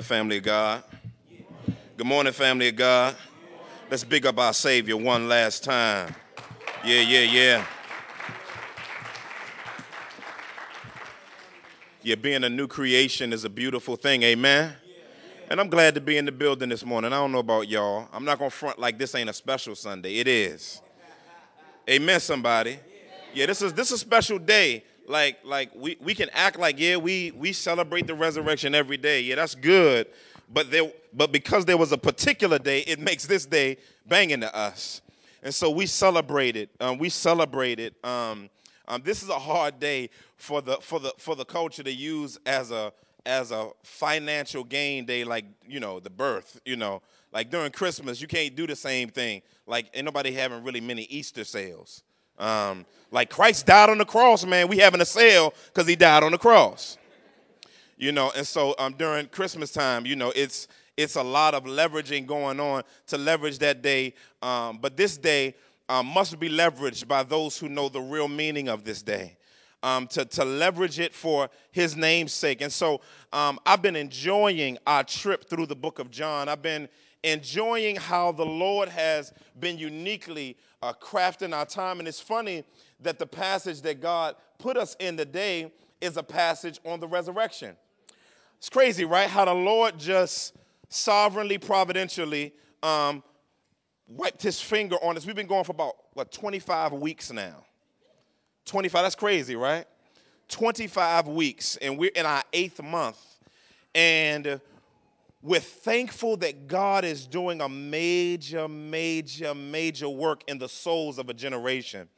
family of God. Good morning, family of God. Let's big up our Savior one last time. Yeah, yeah, yeah. Yeah, being a new creation is a beautiful thing, amen? And I'm glad to be in the building this morning. I don't know about y'all. I'm not going to front like this ain't a special Sunday. It is. Amen, somebody. Yeah, this is this is a special day like like we, we can act like yeah we we celebrate the resurrection every day. Yeah that's good. But there but because there was a particular day it makes this day banging to us. And so we celebrated um, we celebrated um, um, this is a hard day for the for the for the culture to use as a as a financial gain day like you know the birth you know. Like during christmas you can't do the same thing. Like ain't nobody having really many easter sales. Um, like Christ died on the cross, man. We having a sale because he died on the cross. You know, and so um, during Christmas time, you know, it's it's a lot of leveraging going on to leverage that day. Um, but this day um, must be leveraged by those who know the real meaning of this day. Um, to, to leverage it for his name's sake. And so um, I've been enjoying our trip through the book of John. I've been enjoying how the Lord has been uniquely uh, crafting our time. And it's funny that the passage that God put us in today is a passage on the resurrection. It's crazy, right? How the Lord just sovereignly, providentially um, wiped his finger on us. We've been going for about, what, 25 weeks now. 25, that's crazy, right? 25 weeks, and we're in our eighth month. And we're thankful that God is doing a major, major, major work in the souls of a generation.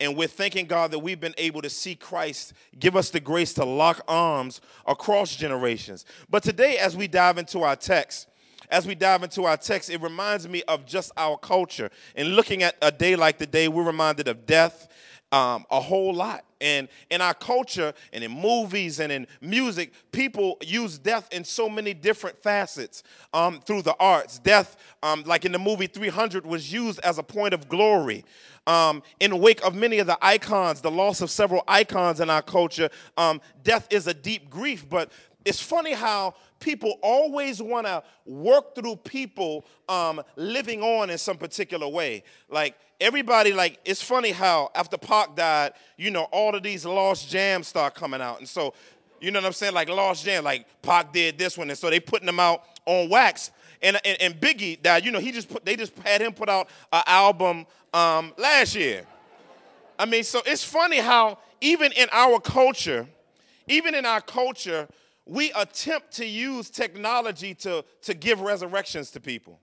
And we're thanking God that we've been able to see Christ give us the grace to lock arms across generations. But today, as we dive into our text, as we dive into our text, it reminds me of just our culture. And looking at a day like today, we're reminded of death um, a whole lot. And in our culture and in movies and in music, people use death in so many different facets um, through the arts. Death, um, like in the movie 300, was used as a point of glory. Um, in the wake of many of the icons, the loss of several icons in our culture, um, death is a deep grief. But it's funny how people always want to work through people um, living on in some particular way. Like everybody, like it's funny how after Pac died, you know, all of these lost jams start coming out, and so you know what I'm saying, like lost jam, like Pac did this one, and so they putting them out on wax. And, and, and Biggie died, you know, he just put, they just had him put out an album um, last year. I mean, so it's funny how even in our culture, even in our culture, we attempt to use technology to, to give resurrections to people.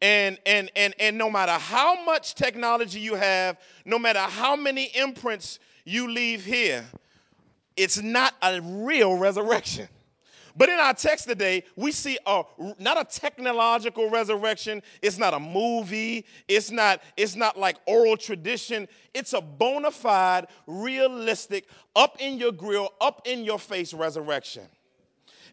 And, and, and, and no matter how much technology you have, no matter how many imprints you leave here, it's not a real resurrection. But in our text today, we see a not a technological resurrection. It's not a movie. It's not, it's not like oral tradition. It's a bona fide, realistic, up in your grill, up in your face resurrection.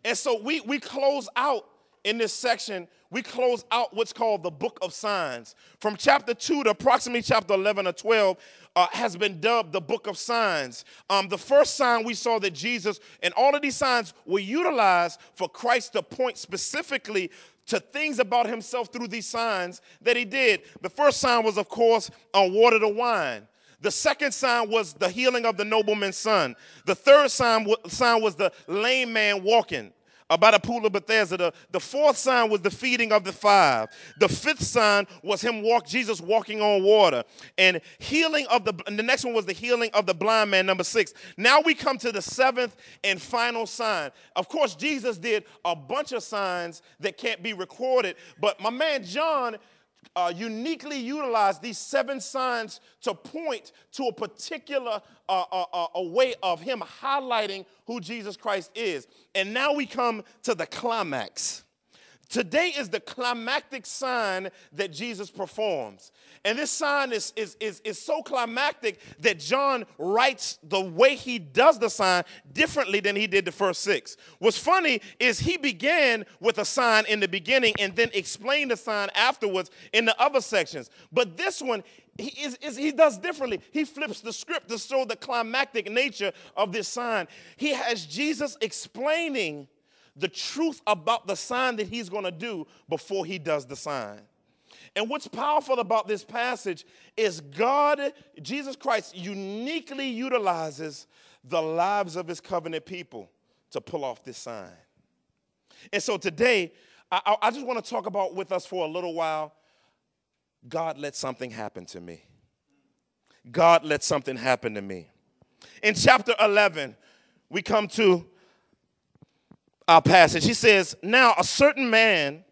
And so we, we close out in this section, we close out what's called the book of signs. From chapter 2 to approximately chapter 11 or 12 uh, has been dubbed the book of signs. Um, the first sign we saw that Jesus, and all of these signs were utilized for Christ to point specifically to things about himself through these signs that he did. The first sign was, of course, on water to wine. The second sign was the healing of the nobleman's son. The third sign, sign was the lame man walking about a pool of Bethesda. The, the fourth sign was the feeding of the five. The fifth sign was him walk, Jesus walking on water. And healing of the, the next one was the healing of the blind man, number six. Now we come to the seventh and final sign. Of course, Jesus did a bunch of signs that can't be recorded, but my man John uh, uniquely utilized these seven signs to point to a particular uh, uh, uh, a way of him highlighting who Jesus Christ is. And now we come to the climax. Today is the climactic sign that Jesus performs. And this sign is, is, is, is so climactic that John writes the way he does the sign differently than he did the first six. What's funny is he began with a sign in the beginning and then explained the sign afterwards in the other sections. But this one, he, is, is, he does differently. He flips the script to show the climactic nature of this sign. He has Jesus explaining the truth about the sign that he's going to do before he does the sign. And what's powerful about this passage is God, Jesus Christ, uniquely utilizes the lives of his covenant people to pull off this sign. And so today, I, I just want to talk about with us for a little while God let something happen to me. God let something happen to me. In chapter 11, we come to our passage. He says, Now a certain man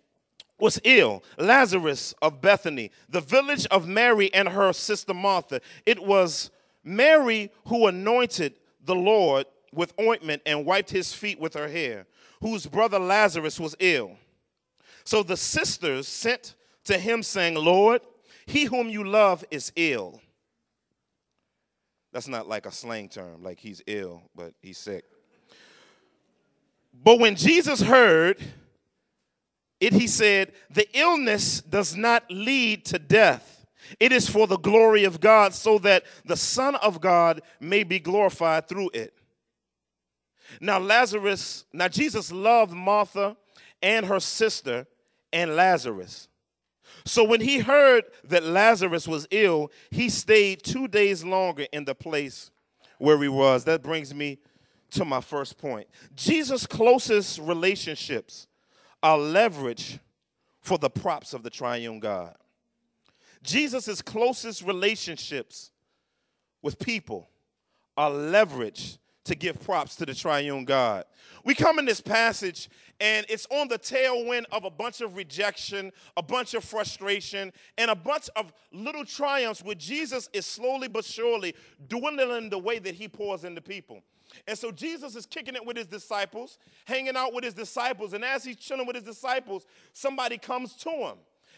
was ill, Lazarus of Bethany, the village of Mary and her sister Martha. It was Mary who anointed the Lord with ointment and wiped his feet with her hair, whose brother Lazarus was ill. So the sisters sent to him, saying, Lord, he whom you love is ill. That's not like a slang term, like he's ill, but he's sick. But when Jesus heard it, he said, The illness does not lead to death. It is for the glory of God, so that the Son of God may be glorified through it. Now, Lazarus, now Jesus loved Martha and her sister and Lazarus. So when he heard that Lazarus was ill, he stayed two days longer in the place where he was. That brings me to my first point. Jesus' closest relationships are leverage for the props of the triune God. Jesus' closest relationships with people are leverage to give props to the triune God. We come in this passage and it's on the tailwind of a bunch of rejection, a bunch of frustration, and a bunch of little triumphs where Jesus is slowly but surely dwindling the way that he pours into people. And so Jesus is kicking it with his disciples, hanging out with his disciples, and as he's chilling with his disciples, somebody comes to him.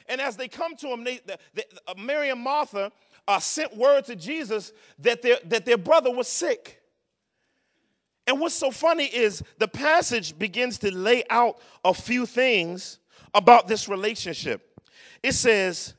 And as they come to him, they, the, the, uh, Mary and Martha uh, sent word to Jesus that their, that their brother was sick. And what's so funny is the passage begins to lay out a few things about this relationship. It says,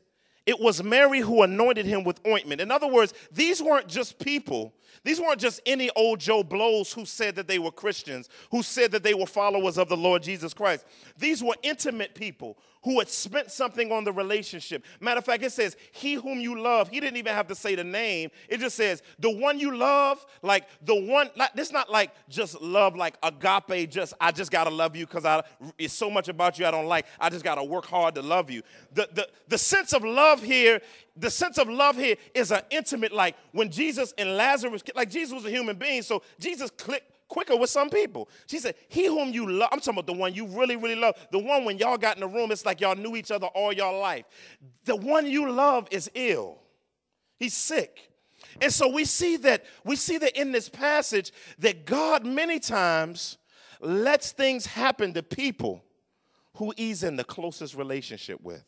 it was Mary who anointed him with ointment. In other words, these weren't just people these weren't just any old Joe Blows who said that they were Christians, who said that they were followers of the Lord Jesus Christ. These were intimate people who had spent something on the relationship. Matter of fact, it says, He whom you love. He didn't even have to say the name. It just says, The one you love, like the one, like, it's not like just love, like agape, just, I just gotta love you because I it's so much about you I don't like. I just gotta work hard to love you. The, the, the sense of love here the sense of love here is an intimate, like when Jesus and Lazarus, like Jesus was a human being, so Jesus clicked quicker with some people. She said, He whom you love, I'm talking about the one you really, really love. The one when y'all got in the room, it's like y'all knew each other all y'all life. The one you love is ill, he's sick. And so we see that, we see that in this passage that God many times lets things happen to people who he's in the closest relationship with.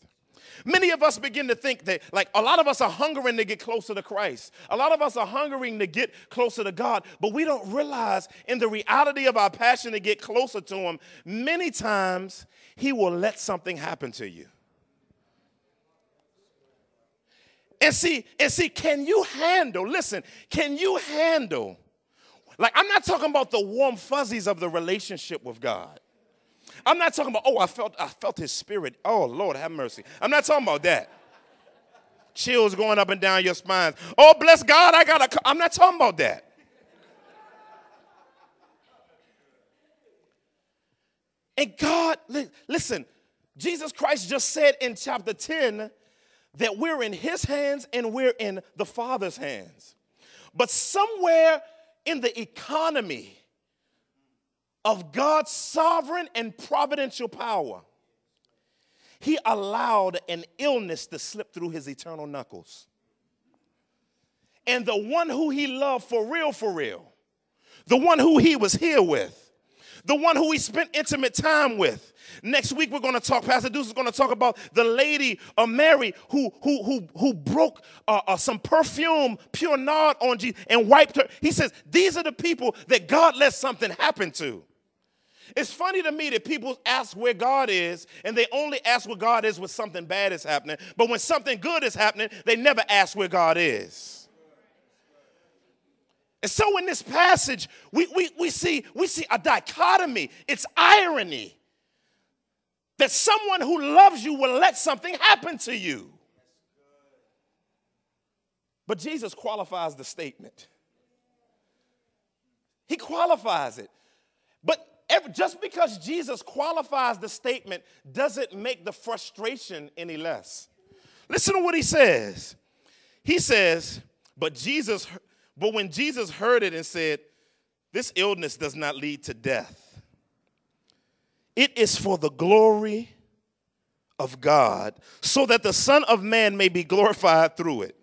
Many of us begin to think that, like, a lot of us are hungering to get closer to Christ. A lot of us are hungering to get closer to God, but we don't realize in the reality of our passion to get closer to Him, many times He will let something happen to you. And see, and see, can you handle, listen, can you handle, like, I'm not talking about the warm fuzzies of the relationship with God. I'm not talking about, oh, I felt, I felt his spirit. Oh, Lord, have mercy. I'm not talking about that. Chills going up and down your spines. Oh, bless God, I got a. I'm not talking about that. And God, listen, Jesus Christ just said in chapter 10 that we're in his hands and we're in the Father's hands. But somewhere in the economy, of God's sovereign and providential power, he allowed an illness to slip through his eternal knuckles. And the one who he loved for real, for real, the one who he was here with, the one who he spent intimate time with. Next week we're going to talk. Pastor Deuce is going to talk about the lady of Mary who who who who broke uh, uh, some perfume, pure nard on Jesus and wiped her. He says these are the people that God let something happen to. It's funny to me that people ask where God is and they only ask where God is when something bad is happening. But when something good is happening, they never ask where God is. And so in this passage, we, we, we, see, we see a dichotomy. It's irony that someone who loves you will let something happen to you. But Jesus qualifies the statement. He qualifies it. But every, just because Jesus qualifies the statement doesn't make the frustration any less. Listen to what he says. He says, but Jesus, but when Jesus heard it and said, This illness does not lead to death, it is for the glory of God, so that the Son of Man may be glorified through it.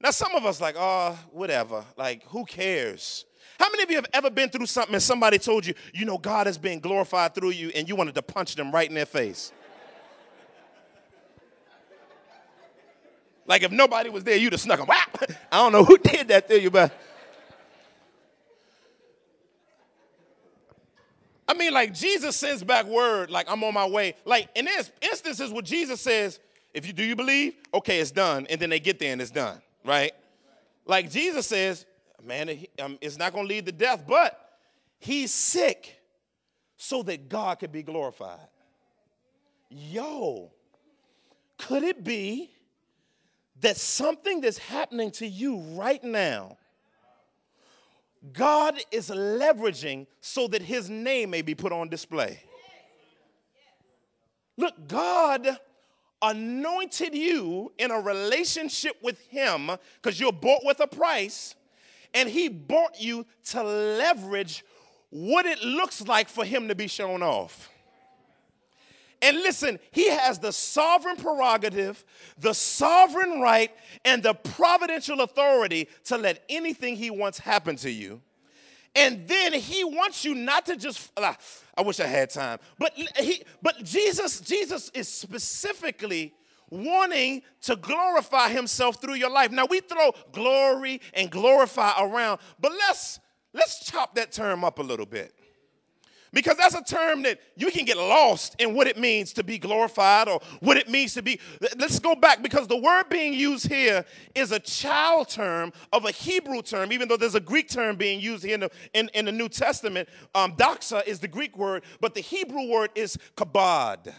Now, some of us like, oh, whatever. Like, who cares? How many of you have ever been through something and somebody told you, you know, God is being glorified through you, and you wanted to punch them right in their face? Like if nobody was there, you'd have snuck them. I don't know who did that to you, but I mean, like Jesus sends back word, like I'm on my way. Like in this instances where Jesus says, if you do you believe, okay, it's done, and then they get there and it's done, right? Like Jesus says, man, um, it's not gonna lead to death, but he's sick so that God could be glorified. Yo, could it be that something that's happening to you right now, God is leveraging so that his name may be put on display. Look, God anointed you in a relationship with him because you're bought with a price, and he bought you to leverage what it looks like for him to be shown off. And listen, he has the sovereign prerogative, the sovereign right, and the providential authority to let anything he wants happen to you. And then he wants you not to just uh, I wish I had time. But he but Jesus Jesus is specifically wanting to glorify himself through your life. Now we throw glory and glorify around, but let's let's chop that term up a little bit. Because that's a term that you can get lost in what it means to be glorified or what it means to be. Let's go back because the word being used here is a child term of a Hebrew term, even though there's a Greek term being used here in the, in, in the New Testament. Um, doxa is the Greek word, but the Hebrew word is kabod.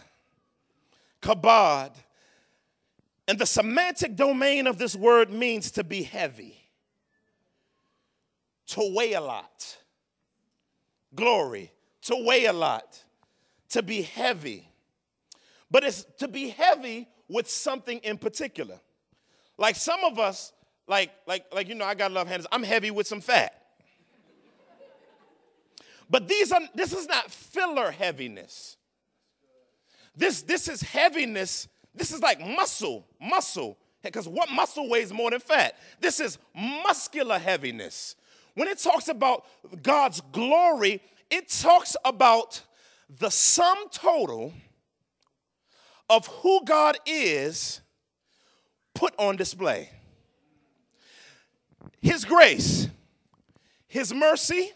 Kabod. And the semantic domain of this word means to be heavy, to weigh a lot. Glory to weigh a lot, to be heavy. But it's to be heavy with something in particular. Like some of us, like, like, like, you know, I got love handles. I'm heavy with some fat. But these are this is not filler heaviness. This, this is heaviness. This is like muscle, muscle. Because what muscle weighs more than fat? This is muscular heaviness. When it talks about God's glory, it talks about the sum total of who God is put on display. His grace, His mercy,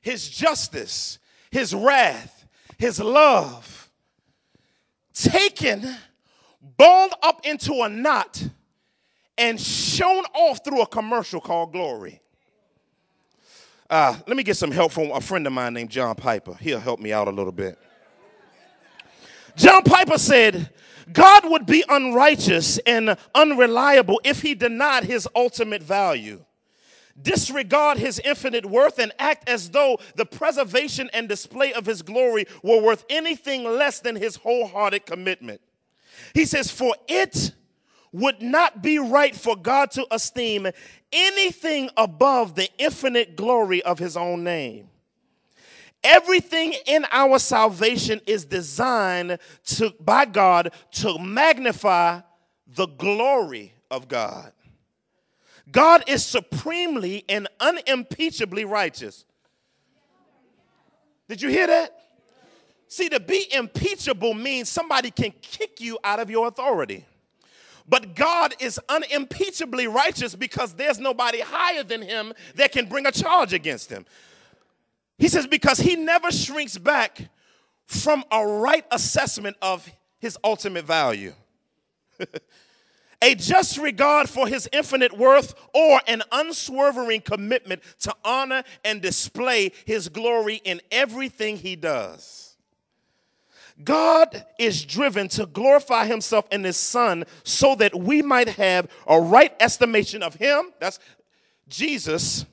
His justice, His wrath, His love, taken, balled up into a knot, and shown off through a commercial called Glory. Uh, let me get some help from a friend of mine named John Piper. He'll help me out a little bit. John Piper said, God would be unrighteous and unreliable if he denied his ultimate value, disregard his infinite worth, and act as though the preservation and display of his glory were worth anything less than his wholehearted commitment. He says, For it would not be right for God to esteem anything above the infinite glory of his own name. Everything in our salvation is designed to, by God to magnify the glory of God. God is supremely and unimpeachably righteous. Did you hear that? See, to be impeachable means somebody can kick you out of your authority. But God is unimpeachably righteous because there's nobody higher than him that can bring a charge against him. He says, because he never shrinks back from a right assessment of his ultimate value. a just regard for his infinite worth, or an unswerving commitment to honor and display his glory in everything he does. God is driven to glorify himself in his son so that we might have a right estimation of him, that's Jesus,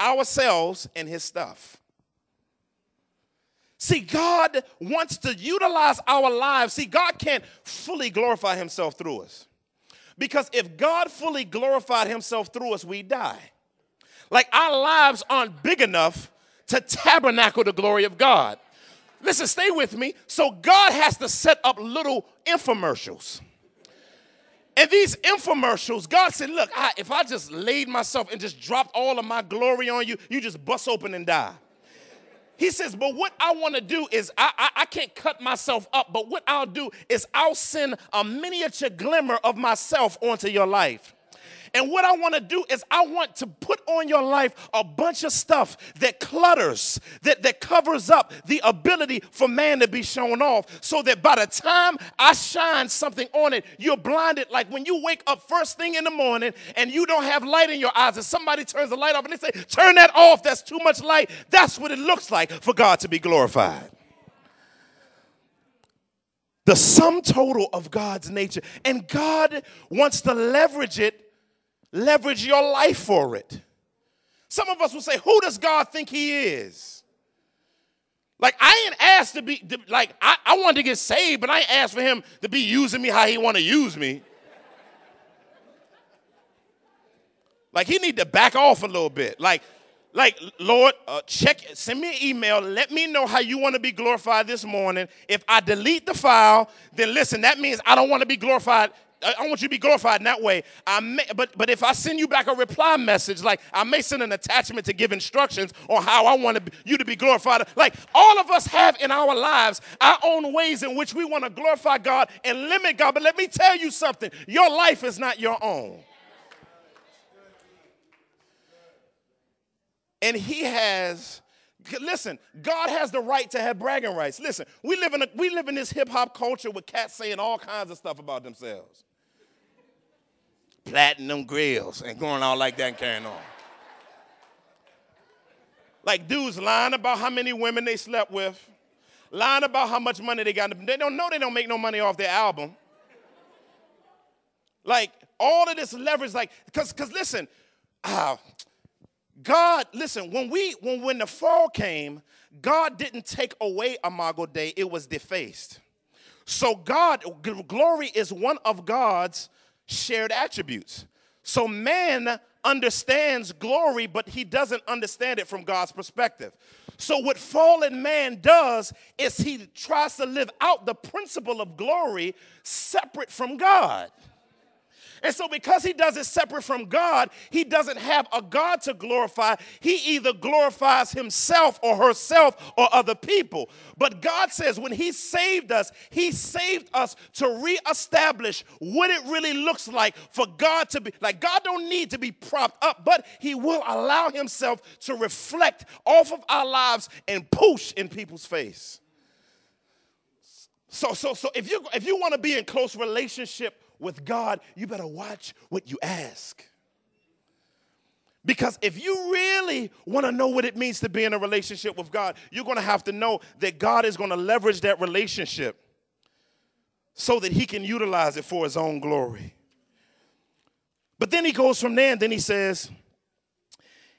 ourselves, and his stuff. See, God wants to utilize our lives. See, God can't fully glorify himself through us. Because if God fully glorified himself through us, we die. Like our lives aren't big enough to tabernacle the glory of God. Listen, stay with me. So God has to set up little infomercials. And these infomercials, God said, Look, I, if I just laid myself and just dropped all of my glory on you, you just bust open and die. He says, but what I want to do is, I, I, I, can't cut myself up, but what I'll do is I'll send a miniature glimmer of myself onto your life. And what I want to do is I want to put on your life a bunch of stuff that clutters, that, that covers up the ability for man to be shown off, so that by the time I shine something on it, you're blinded. Like when you wake up first thing in the morning and you don't have light in your eyes, and somebody turns the light off and they say, Turn that off, that's too much light. That's what it looks like for God to be glorified the sum total of God's nature. And God wants to leverage it leverage your life for it. Some of us will say, Who does God think He is? Like, I ain't asked to be, to, like, I, I wanted to get saved, but I ain't asked for Him to be using me how He want to use me. Like, He need to back off a little bit. Like, like lord uh, check send me an email let me know how you want to be glorified this morning if i delete the file then listen that means i don't want to be glorified I want you to be glorified in that way. I may, but, but if I send you back a reply message, like I may send an attachment to give instructions on how I want you to be glorified. Like all of us have in our lives our own ways in which we want to glorify God and limit God. But let me tell you something your life is not your own. And He has listen god has the right to have bragging rights listen we live in a, we live in this hip-hop culture with cats saying all kinds of stuff about themselves platinum grills and going on like that and carrying on. Like dudes lying about how many women they slept with, lying about how much money they got. They don't know they don't make no money off their album. Like all of this leverage, like, because because listen, uh, God, listen, when we when when the fall came, God didn't take away Imago Dei, it was defaced. So God, glory is one of God's shared attributes. So man understands glory, but he doesn't understand it from God's perspective. So, what fallen man does is he tries to live out the principle of glory separate from God. And so, because he does it separate from God, he doesn't have a God to glorify. He either glorifies himself or herself or other people. But God says when he saved us, he saved us to reestablish what it really looks like for God to be like God don't need to be propped up, but he will allow himself to reflect off of our lives and push in people's face. So, so, so if you if you want to be in close relationship with God, you better watch what you ask. Because if you really want to know what it means to be in a relationship with God, you're going to have to know that God is going to leverage that relationship so that he can utilize it for his own glory. But then he goes from there and then he says,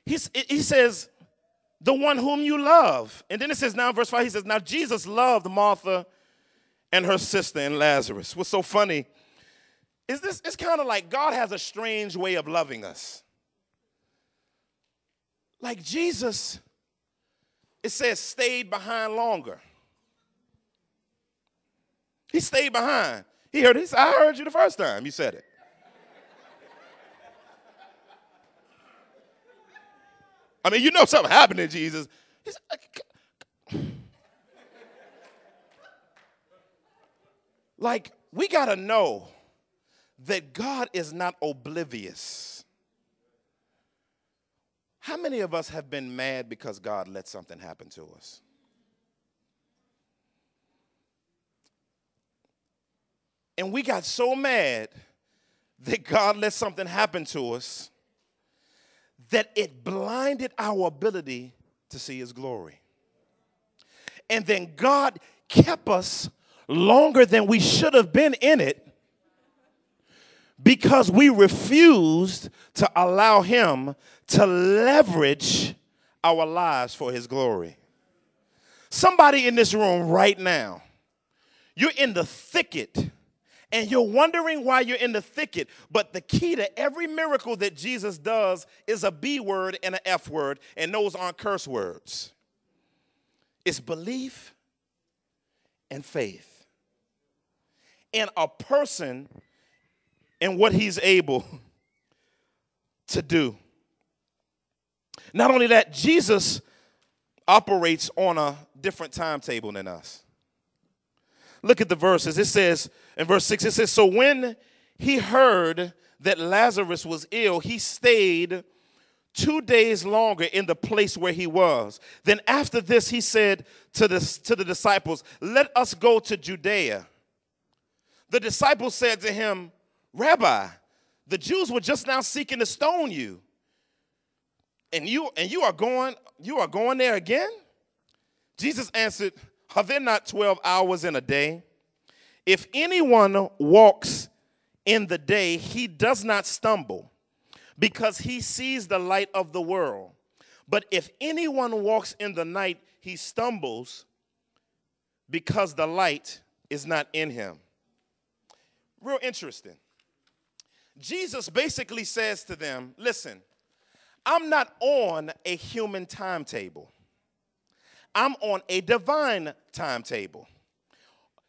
he's, he says, the one whom you love. And then it says now in verse 5, he says, Now Jesus loved Martha and her sister and Lazarus. What's so funny is this it's kind of like God has a strange way of loving us. Like Jesus, it says, stayed behind longer. He stayed behind. He heard this. I heard you the first time you said it. I mean, you know something happened to Jesus. like, we got to know that God is not oblivious. How many of us have been mad because God let something happen to us? And we got so mad that God let something happen to us that it blinded our ability to see his glory. And then God kept us longer than we should have been in it because we refused to allow him to leverage our lives for his glory. Somebody in this room right now, you're in the thicket and you're wondering why you're in the thicket. But the key to every miracle that Jesus does is a B word and an F word, and those aren't curse words. It's belief and faith in a person and what he's able to do. Not only that, Jesus operates on a different timetable than us. Look at the verses. It says in verse 6, it says, So when he heard that Lazarus was ill, he stayed two days longer in the place where he was. Then after this, he said to the, to the disciples, Let us go to Judea. The disciples said to him, Rabbi, the Jews were just now seeking to stone you. And you and you are going, you are going there again? Jesus answered, are there not 12 hours in a day? If anyone walks in the day, he does not stumble because he sees the light of the world. But if anyone walks in the night, he stumbles because the light is not in him. Real interesting. Jesus basically says to them, Listen, I'm not on a human timetable. I'm on a divine timetable.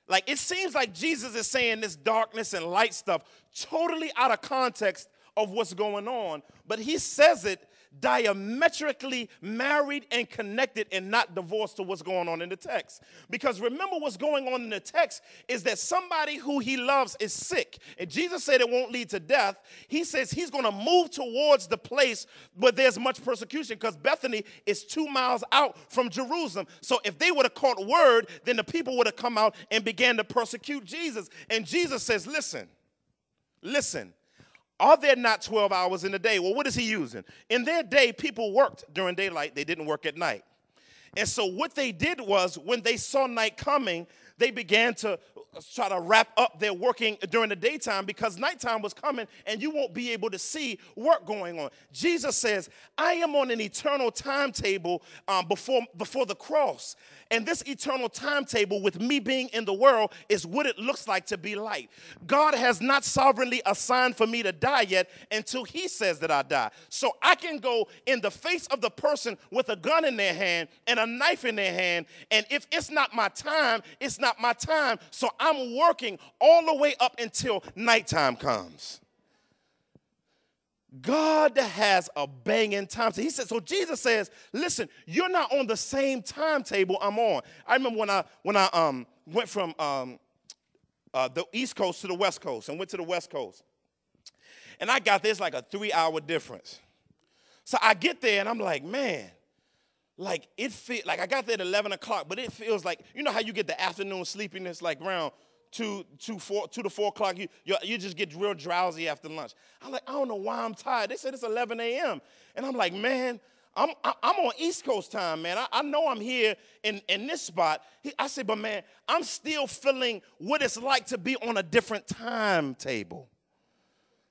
Like it seems like Jesus is saying this darkness and light stuff totally out of context of what's going on, but he says it diametrically married and connected and not divorced to what's going on in the text. Because remember, what's going on in the text is that somebody who he loves is sick. And Jesus said it won't lead to death. He says he's going to move towards the place where there's much persecution because Bethany is two miles out from Jerusalem. So if they would have caught word, then the people would have come out and began to persecute Jesus. And Jesus says, Listen, listen. Are there not 12 hours in a day? Well, what is he using? In their day, people worked during daylight, they didn't work at night. And so, what they did was when they saw night coming, they began to try to wrap up their working during the daytime because nighttime was coming and you won't be able to see work going on. Jesus says, I am on an eternal timetable um, before, before the cross. And this eternal timetable with me being in the world is what it looks like to be light. God has not sovereignly assigned for me to die yet until He says that I die. So I can go in the face of the person with a gun in their hand and a knife in their hand. And if it's not my time, it's not my time. So I'm working all the way up until nighttime comes. God has a banging time. So He said, so Jesus says, listen, you're not on the same timetable I'm on. I remember when I when I um went from um uh, the East Coast to the West Coast and went to the West Coast. And I got this like a three-hour difference. So I get there and I'm like, man, like it feel like I got there at 11 o'clock, but it feels like, you know how you get the afternoon sleepiness like around two, two, four, two to four o'clock, you, you, just get real drowsy after lunch. I'm like, I don't know why I'm tired. They said it's 11 a.m. And I'm like, man, I'm, I'm on East Coast time, man. I, I know I'm here in, in this spot. I said, but man, I'm still feeling what it's like to be on a different timetable.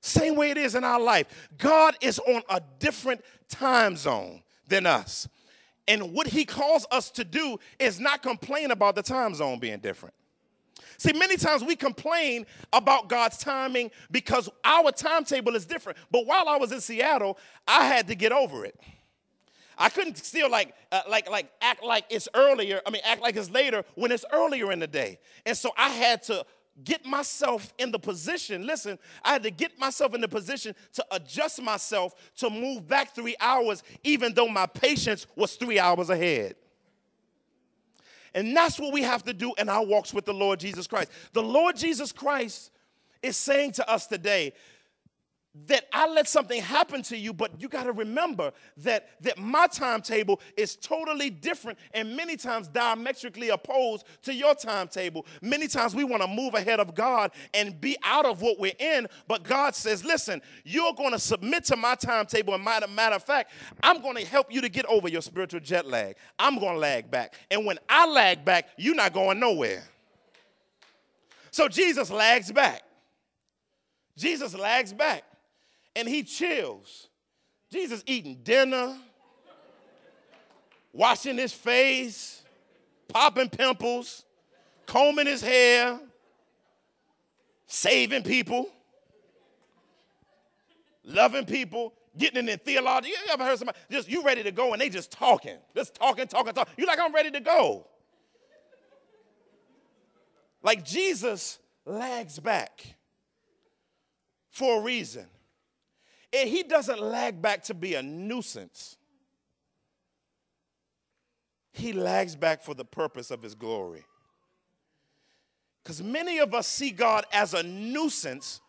Same way it is in our life. God is on a different time zone than us. And what he calls us to do is not complain about the time zone being different. See, many times we complain about God's timing because our timetable is different. But while I was in Seattle, I had to get over it. I couldn't still like uh, like like act like it's earlier. I mean, act like it's later when it's earlier in the day. And so I had to get myself in the position. Listen, I had to get myself in the position to adjust myself to move back three hours, even though my patience was three hours ahead. And that's what we have to do in our walks with the Lord Jesus Christ. The Lord Jesus Christ is saying to us today that I let something happen to you, but you got to remember that, that my timetable is totally different and many times diametrically opposed to your timetable. Many times we want to move ahead of God and be out of what we're in, but God says, listen, you're going to submit to my timetable. And matter, of fact, I'm going to help you to get over your spiritual jet lag. I'm going to lag back. And when I lag back, you're not going nowhere. So Jesus lags back. Jesus lags back and he chills. Jesus eating dinner, washing his face, popping pimples, combing his hair, saving people, loving people, getting in theology. You ever heard somebody just you ready to go and they just talking, just talking, talking, talking. You like I'm ready to go. Like Jesus lags back for a reason. He doesn't lag back to be a nuisance. He lags back for the purpose of his glory. Because many of us see God as a nuisance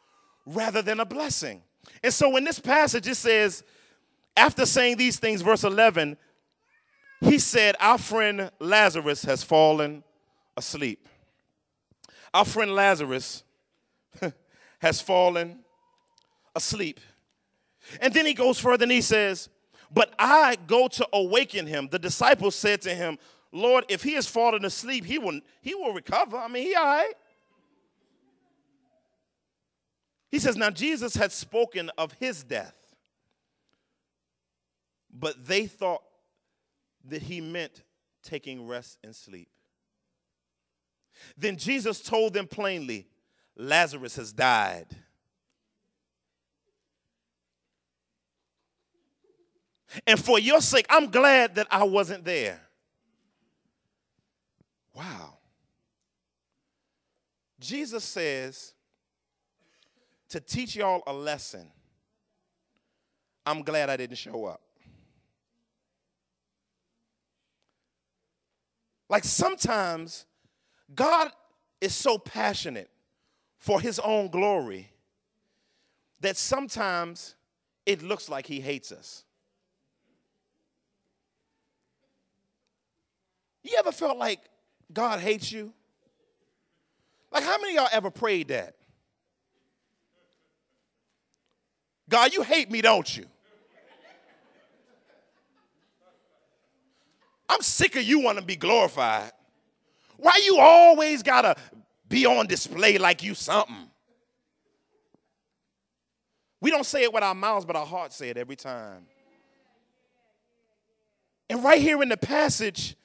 rather than a blessing. And so in this passage, it says, after saying these things, verse 11, he said, Our friend Lazarus has fallen asleep. Our friend Lazarus has fallen asleep. And then he goes further and he says, But I go to awaken him. The disciples said to him, Lord, if he has fallen asleep, he will, he will recover. I mean, he all right. He says, Now Jesus had spoken of his death, but they thought that he meant taking rest and sleep. Then Jesus told them plainly, Lazarus has died. And for your sake, I'm glad that I wasn't there. Wow. Jesus says to teach y'all a lesson. I'm glad I didn't show up. Like sometimes God is so passionate for his own glory that sometimes it looks like he hates us. You ever felt like God hates you? Like, how many of y'all ever prayed that? God, you hate me, don't you? I'm sick of you wanting to be glorified. Why you always gotta be on display like you something? We don't say it with our mouths, but our hearts say it every time. And right here in the passage,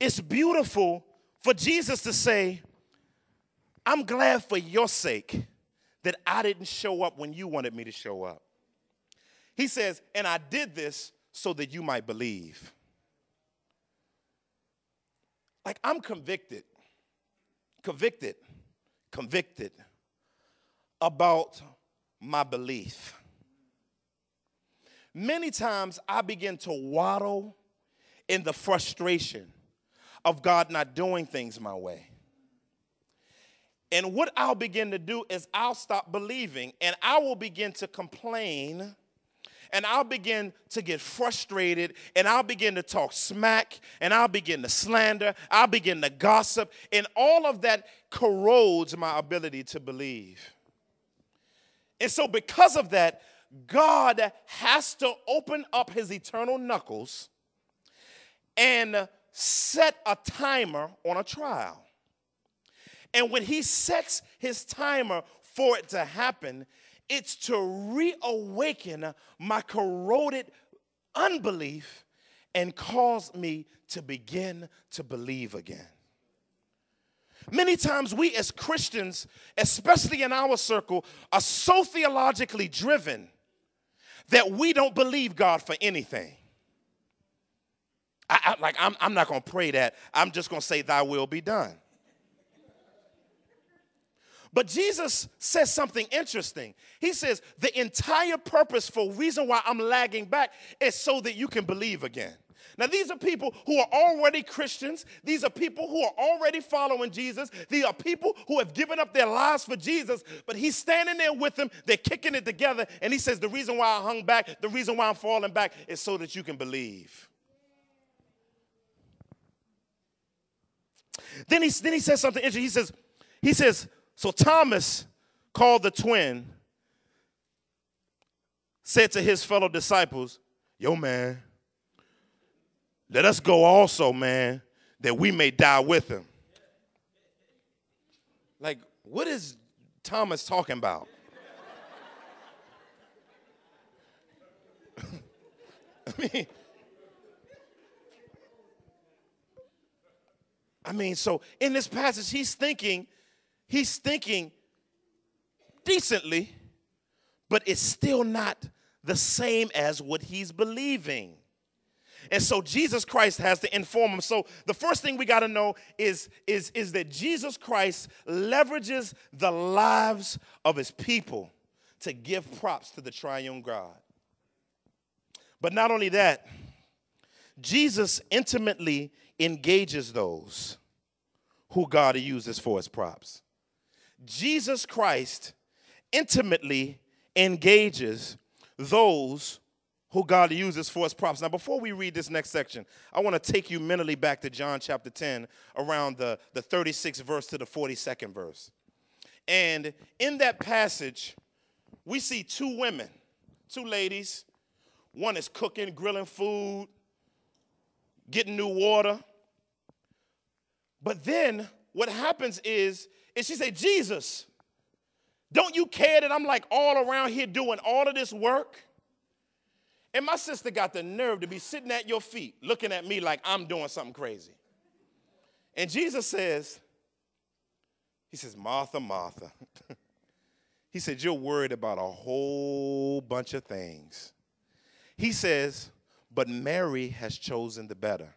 it's beautiful for Jesus to say, I'm glad for your sake that I didn't show up when you wanted me to show up. He says, and I did this so that you might believe. Like I'm convicted, convicted, convicted about my belief. Many times I begin to waddle in the frustration of God not doing things my way. And what I'll begin to do is I'll stop believing and I will begin to complain and I'll begin to get frustrated and I'll begin to talk smack and I'll begin to slander, I'll begin to gossip, and all of that corrodes my ability to believe. And so, because of that, God has to open up his eternal knuckles and set a timer on a trial. And when he sets his timer for it to happen, it's to reawaken my corroded unbelief and cause me to begin to believe again. Many times, we as Christians, especially in our circle, are so theologically driven that we don't believe God for anything. I, I, like, I'm, I'm not going to pray that. I'm just going to say, Thy will be done. But Jesus says something interesting. He says, The entire purpose for reason why I'm lagging back is so that you can believe again. Now, these are people who are already Christians. These are people who are already following Jesus. These are people who have given up their lives for Jesus, but he's standing there with them. They're kicking it together. And he says, The reason why I hung back, the reason why I'm falling back is so that you can believe. Then he, then he says something interesting. He says, he says, so Thomas called the twin, said to his fellow disciples, Yo, man, let us go also, man, that we may die with him. Like, what is Thomas talking about? I mean, I mean, so in this passage, he's thinking, he's thinking decently, but it's still not the same as what he's believing. And so Jesus Christ has to inform him. So the first thing we got to know is, is, is that Jesus Christ leverages the lives of his people to give props to the triune God. But not only that, Jesus intimately engages those who God uses for his props. Jesus Christ intimately engages those who God uses for his props. Now, before we read this next section, I want to take you mentally back to John chapter 10, around the, the 36th verse to the 42nd verse. And in that passage, we see two women, two ladies. One is cooking, grilling food, getting new water. But then what happens is, is she say, Jesus, don't you care that I'm like all around here doing all of this work? And my sister got the nerve to be sitting at your feet looking at me like I'm doing something crazy. And Jesus says, He says, Martha, Martha. he said, You're worried about a whole bunch of things. He says, But Mary has chosen the better.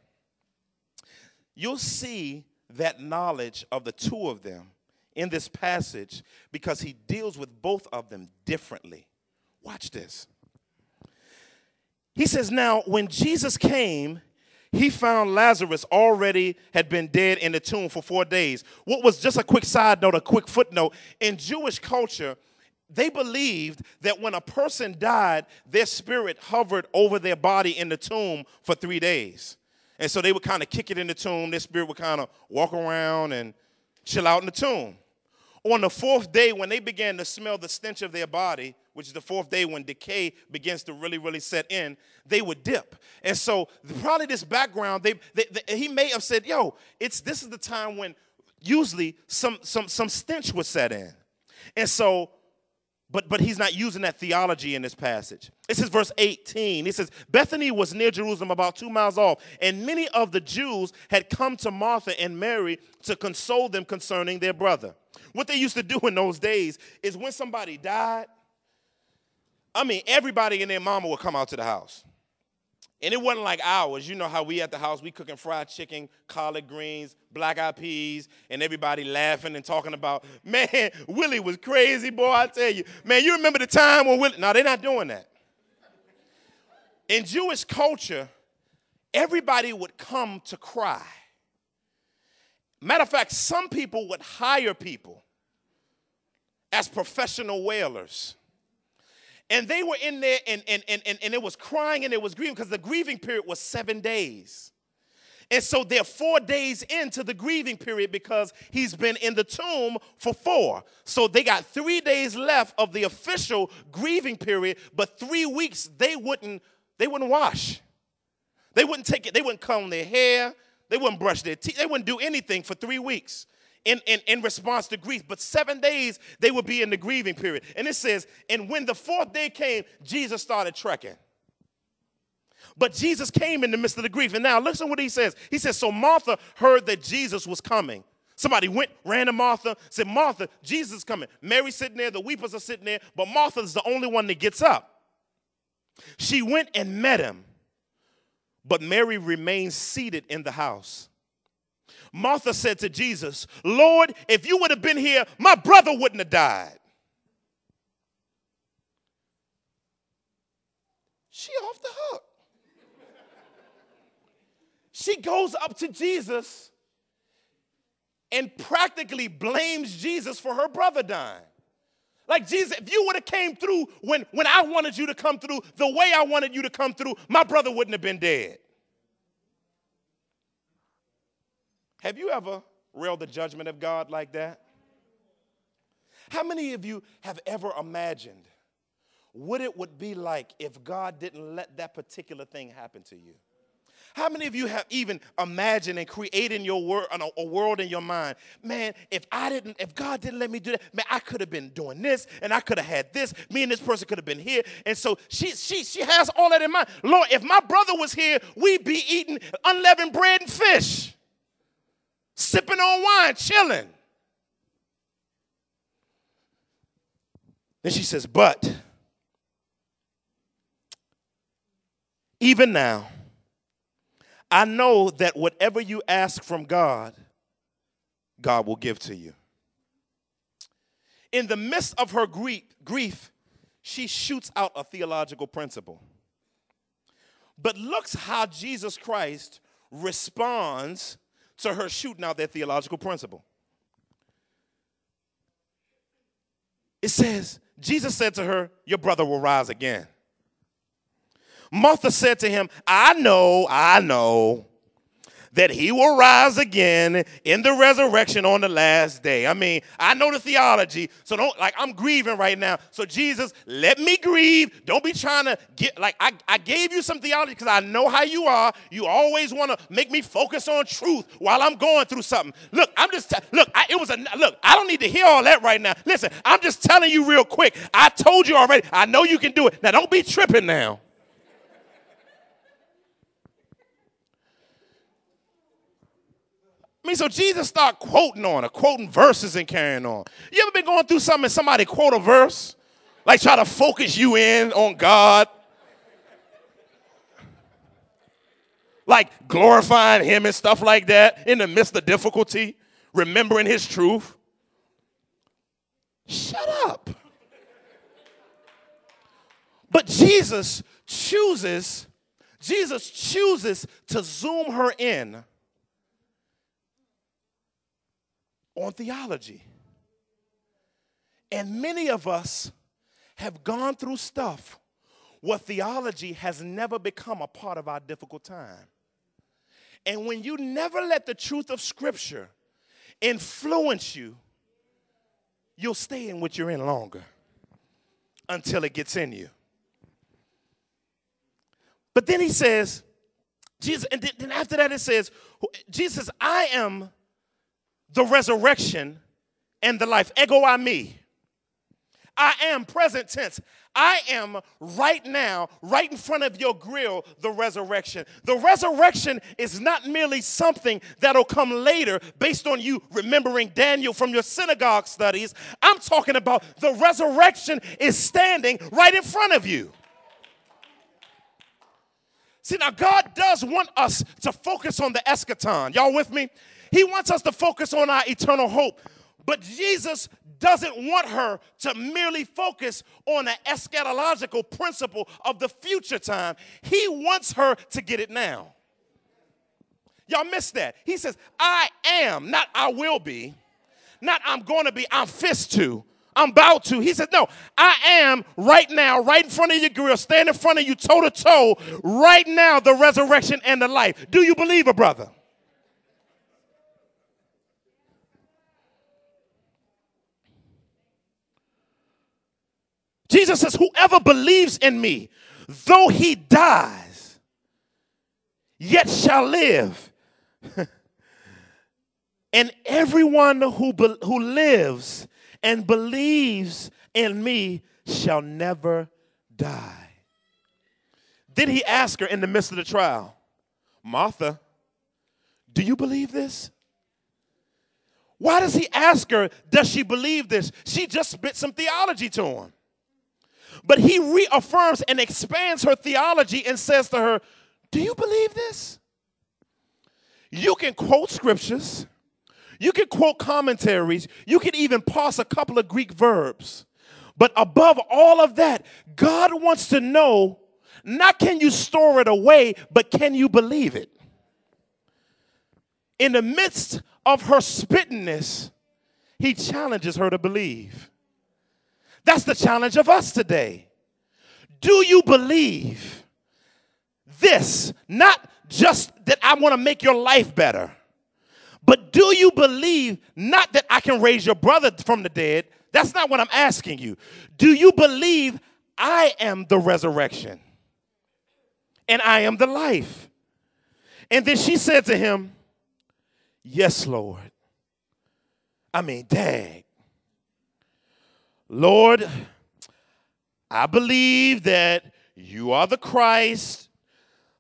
You'll see that knowledge of the two of them in this passage because he deals with both of them differently. Watch this. He says, Now, when Jesus came, he found Lazarus already had been dead in the tomb for four days. What was just a quick side note, a quick footnote in Jewish culture, they believed that when a person died, their spirit hovered over their body in the tomb for three days. And so they would kind of kick it in the tomb. Their spirit would kind of walk around and chill out in the tomb. On the fourth day, when they began to smell the stench of their body, which is the fourth day when decay begins to really, really set in, they would dip. And so, probably this background, they, they, they, he may have said, "Yo, it's this is the time when usually some some some stench would set in." And so, but but he's not using that theology in this passage. This is verse 18. He says, Bethany was near Jerusalem, about two miles off, and many of the Jews had come to Martha and Mary to console them concerning their brother. What they used to do in those days is when somebody died, I mean, everybody and their mama would come out to the house. And it wasn't like ours. You know how we at the house, we cooking fried chicken, collard greens, black eyed peas, and everybody laughing and talking about, man, Willie was crazy, boy, I tell you. Man, you remember the time when Willie, no, they're not doing that. In Jewish culture, everybody would come to cry. Matter of fact, some people would hire people as professional wailers. And they were in there and, and, and, and, and it was crying and it was grieving because the grieving period was seven days. And so they're four days into the grieving period because he's been in the tomb for four. So they got three days left of the official grieving period, but three weeks they wouldn't they wouldn't wash. They wouldn't take it, they wouldn't comb their hair, they wouldn't brush their teeth, they wouldn't do anything for three weeks in, in, in response to grief. But seven days they would be in the grieving period. And it says, and when the fourth day came, Jesus started trekking. But Jesus came in the midst of the grief. And now listen what he says. He says, So Martha heard that Jesus was coming. Somebody went, ran to Martha, said, Martha, Jesus is coming. Mary's sitting there, the weepers are sitting there, but Martha's the only one that gets up. She went and met him, but Mary remained seated in the house. Martha said to Jesus, Lord, if you would have been here, my brother wouldn't have died. She off the hook. she goes up to Jesus and practically blames Jesus for her brother dying. Like Jesus, if you would have came through when, when I wanted you to come through, the way I wanted you to come through, my brother wouldn't have been dead. Have you ever railed the judgment of God like that? How many of you have ever imagined what it would be like if God didn't let that particular thing happen to you? How many of you have even imagined and created your wor- a world in your mind? Man, if I didn't, if God didn't let me do that, man, I could have been doing this and I could have had this. Me and this person could have been here. And so she she she has all that in mind. Lord, if my brother was here, we'd be eating unleavened bread and fish, sipping on wine, chilling. Then she says, But even now, I know that whatever you ask from God, God will give to you. In the midst of her grief, she shoots out a theological principle. But looks how Jesus Christ responds to her shooting out that theological principle. It says, Jesus said to her, Your brother will rise again. Martha said to him, I know, I know that he will rise again in the resurrection on the last day. I mean, I know the theology, so don't like I'm grieving right now. So Jesus, let me grieve. Don't be trying to get like I, I gave you some theology because I know how you are. You always want to make me focus on truth while I'm going through something. Look, I'm just t- look, I, it was a look, I don't need to hear all that right now. Listen, I'm just telling you real quick. I told you already. I know you can do it. Now don't be tripping now. I mean, so Jesus started quoting on her, quoting verses and carrying on. You ever been going through something and somebody quote a verse? Like try to focus you in on God? Like glorifying Him and stuff like that in the midst of difficulty, remembering His truth? Shut up. But Jesus chooses, Jesus chooses to zoom her in on theology. And many of us have gone through stuff where theology has never become a part of our difficult time. And when you never let the truth of Scripture influence you, you'll stay in what you're in longer until it gets in you. But then he says, Jesus, and then after that it says, Jesus, I am the resurrection and the life. Ego eimi. I am present tense. I am right now, right in front of your grill, the resurrection. The resurrection is not merely something that'll come later based on you remembering Daniel from your synagogue studies. I'm talking about the resurrection is standing right in front of you. See, now God does want us to focus on the eschaton. Y'all with me? He wants us to focus on our eternal hope. But Jesus doesn't want her to merely focus on an eschatological principle of the future time. He wants her to get it now. Y'all missed that. He says, I am, not I will be, not I'm going to be, I'm fist to. I'm about to. He said, No, I am right now, right in front of your grill, stand in front of you toe to toe, right now, the resurrection and the life. Do you believe it, brother? Jesus says, Whoever believes in me, though he dies, yet shall live. and everyone who, be- who lives and believes in me shall never die. Then he asked her in the midst of the trial, Martha, do you believe this? Why does he ask her, does she believe this? She just spit some theology to him. But he reaffirms and expands her theology and says to her, Do you believe this? You can quote scriptures, you can quote commentaries, you can even parse a couple of Greek verbs. But above all of that, God wants to know not can you store it away, but can you believe it? in the midst of her spittenness, he challenges her to believe. That's the challenge of us today. Do you believe this? Not just that I want to make your life better, but do you believe not that I can raise your brother from the dead? That's not what I'm asking you. Do you believe I am the resurrection and I am the life? And then she said to him, Yes, Lord. I mean, dang. Lord, I believe that you are the Christ,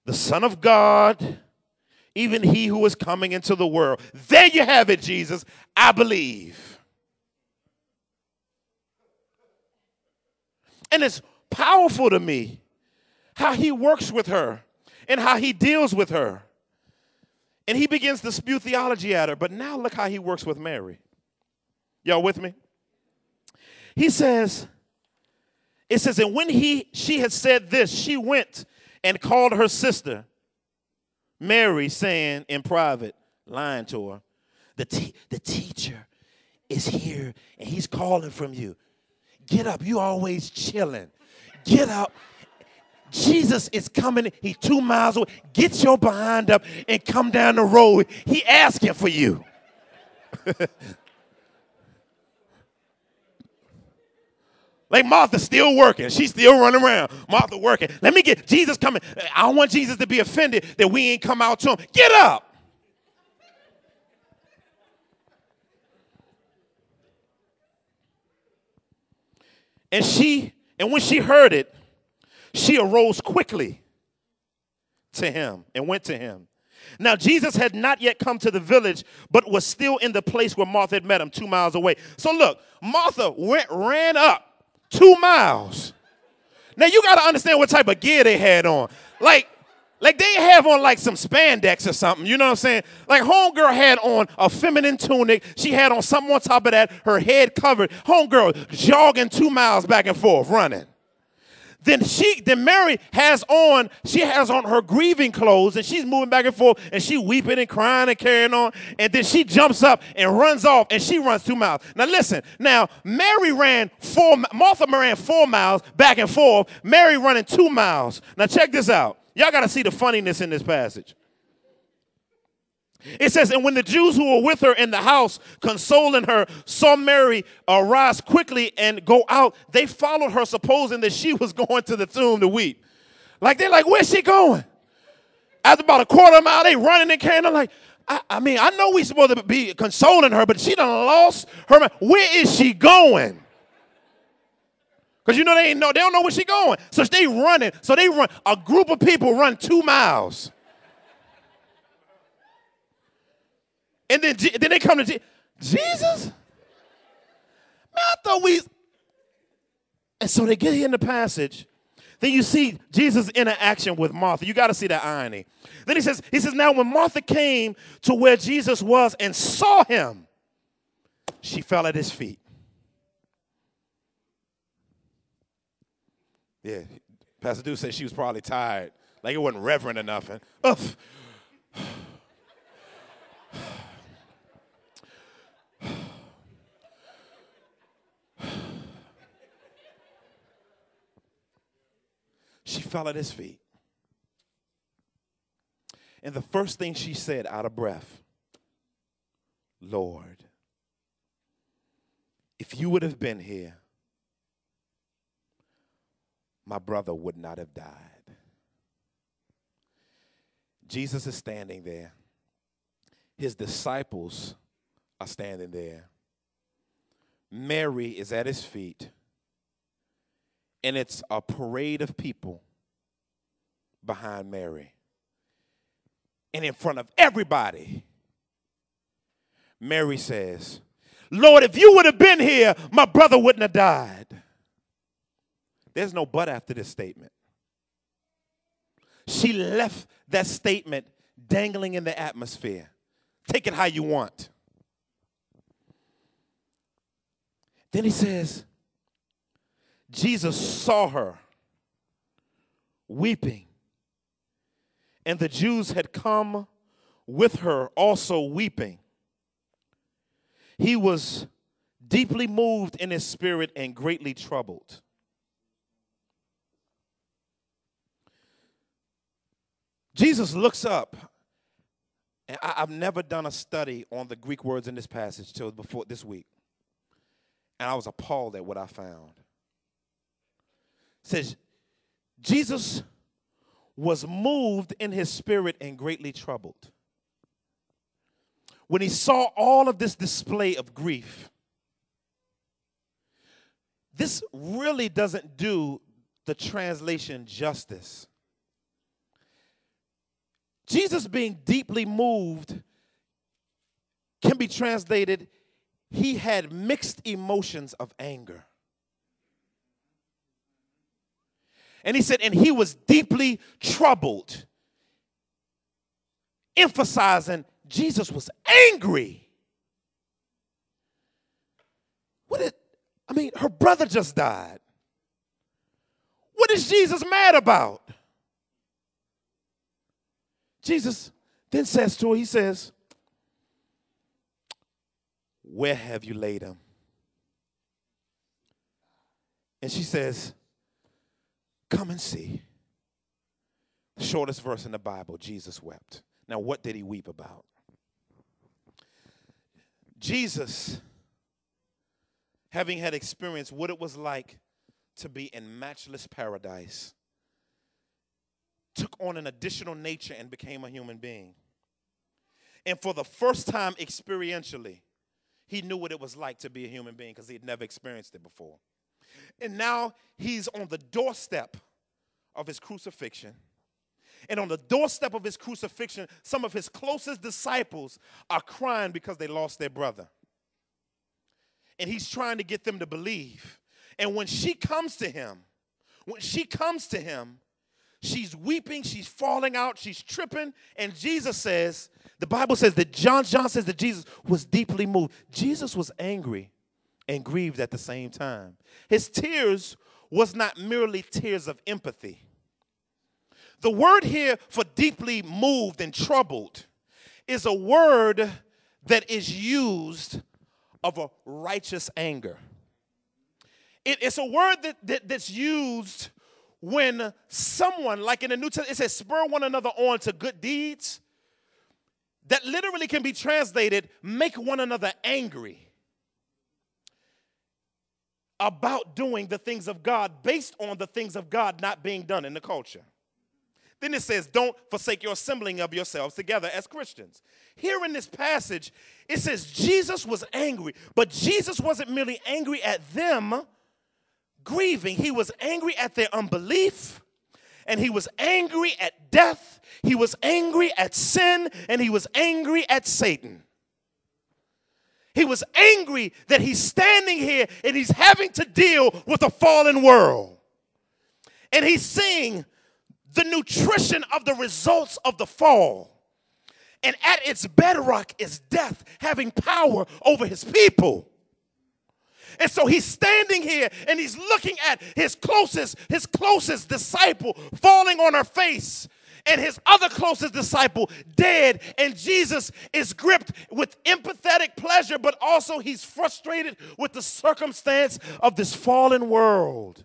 the Son of God, even he who is coming into the world. There you have it, Jesus. I believe. And it's powerful to me how he works with her and how he deals with her. And he begins to spew theology at her. But now look how he works with Mary. Y'all with me? He says, it says, and when he she had said this, she went and called her sister, Mary, saying in private, lying to her, the, te- the teacher is here and he's calling from you. Get up, you always chilling. Get up. Jesus is coming. He two miles away. Get your behind up and come down the road. He asking for you. Like Martha still working. She's still running around. Martha working. Let me get Jesus coming. I don't want Jesus to be offended that we ain't come out to him. Get up. And she, and when she heard it, she arose quickly to him and went to him. Now, Jesus had not yet come to the village, but was still in the place where Martha had met him, two miles away. So, look, Martha went, ran up two miles. Now you got to understand what type of gear they had on. Like, like they have on like some spandex or something. You know what I'm saying? Like homegirl had on a feminine tunic. She had on something on top of that. Her head covered. Homegirl jogging two miles back and forth, running. Then she, then Mary has on, she has on her grieving clothes and she's moving back and forth and she weeping and crying and carrying on. And then she jumps up and runs off and she runs two miles. Now listen, now Mary ran four, Martha ran four miles back and forth. Mary running two miles. Now check this out. Y'all got to see the funniness in this passage. It says, And when the Jews who were with her in the house, consoling her, saw Mary arise quickly and go out, they followed her, supposing that she was going to the tomb to weep. Like, they're like, Where's she going? After about a quarter mile, they running and carrying. like, I, I mean, I know we supposed to be consoling her, but she done lost her mind. Where is she going? Because you know they ain't know, they don't know where she going. So they running. So they run, a group of people run two miles. And then, then they come to Je- Jesus? Man, I thought we. And so they get here in the passage. Then you see Jesus' interaction with Martha. You got to see that irony. Then he says, he says, now when Martha came to where Jesus was and saw him, she fell at his feet. Yeah, Pastor Dude said she was probably tired. Like it wasn't reverent enough. And, ugh. She fell at his feet. And the first thing she said out of breath, Lord, if you would have been here, my brother would not have died. Jesus is standing there. His disciples are standing there. Mary is at his feet and it's a parade of people behind Mary. And in front of everybody, Mary says, Lord, if you would have been here, my brother wouldn't have died. There's no but after this statement. She left that statement dangling in the atmosphere. Take it how you want. Then he says, Jesus saw her weeping, and the Jews had come with her also weeping. He was deeply moved in his spirit and greatly troubled. Jesus looks up, and I, have never done a study on the Greek words in this passage till before this week. And I was appalled at what I found. It says, Jesus was moved in his spirit and greatly troubled. When he saw all of this display of grief, this really doesn't do the translation justice. Jesus being deeply moved can be translated, he had mixed emotions of anger. And he said, and he was deeply troubled, emphasizing Jesus was angry. What did, I mean, her brother just died. What is Jesus mad about? Jesus then says to her, He says, Where have you laid him? And she says, Come and see. Shortest verse in the Bible Jesus wept. Now, what did he weep about? Jesus, having had experienced what it was like to be in matchless paradise, took on an additional nature and became a human being. And for the first time experientially, he knew what it was like to be a human being because he had never experienced it before. And now he's on the doorstep of his crucifixion. And on the doorstep of his crucifixion, some of his closest disciples are crying because they lost their brother. And he's trying to get them to believe. And when she comes to him, when she comes to him, She's weeping, she's falling out, she's tripping. And Jesus says, the Bible says that John John says that Jesus was deeply moved. Jesus was angry and grieved at the same time. His tears was not merely tears of empathy. The word here for deeply moved and troubled is a word that is used of a righteous anger. It, it's a word that, that, that's used when someone, like in the New Testament, it says, spur one another on to good deeds, that literally can be translated, make one another angry about doing the things of God based on the things of God not being done in the culture. Then it says, Don't forsake your assembling of yourselves together as Christians. Here in this passage, it says Jesus was angry, but Jesus wasn't merely angry at them, grieving. He was angry at their unbelief, and he was angry at death. He was angry at sin, and he was angry at Satan. He was angry that he's standing here and he's having to deal with a fallen world. And he's seeing the nutrition of the results of the fall. And at its bedrock is death having power over his people. And so he's standing here and he's looking at his closest, his closest disciple falling on her face and his other closest disciple dead. And Jesus is gripped with empathetic pleasure, but also he's frustrated with the circumstance of this fallen world.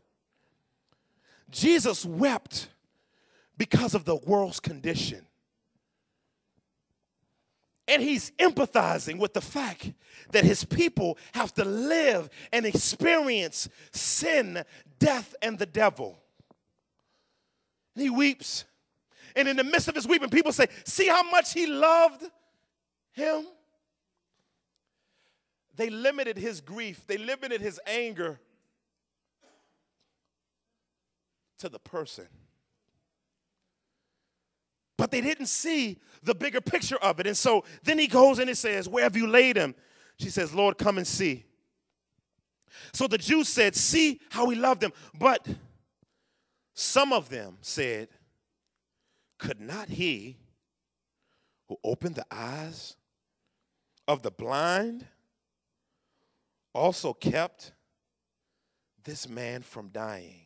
Jesus wept because of the world's condition. And he's empathizing with the fact that his people have to live and experience sin, death, and the devil. And he weeps. And in the midst of his weeping, people say, See how much he loved him? They limited his grief, they limited his anger to the person but they didn't see the bigger picture of it. And so then he goes and he says, Where have you laid him? She says, Lord, come and see. So the Jews said, See how he loved them. But some of them said, Could not he who opened the eyes of the blind also kept this man from dying?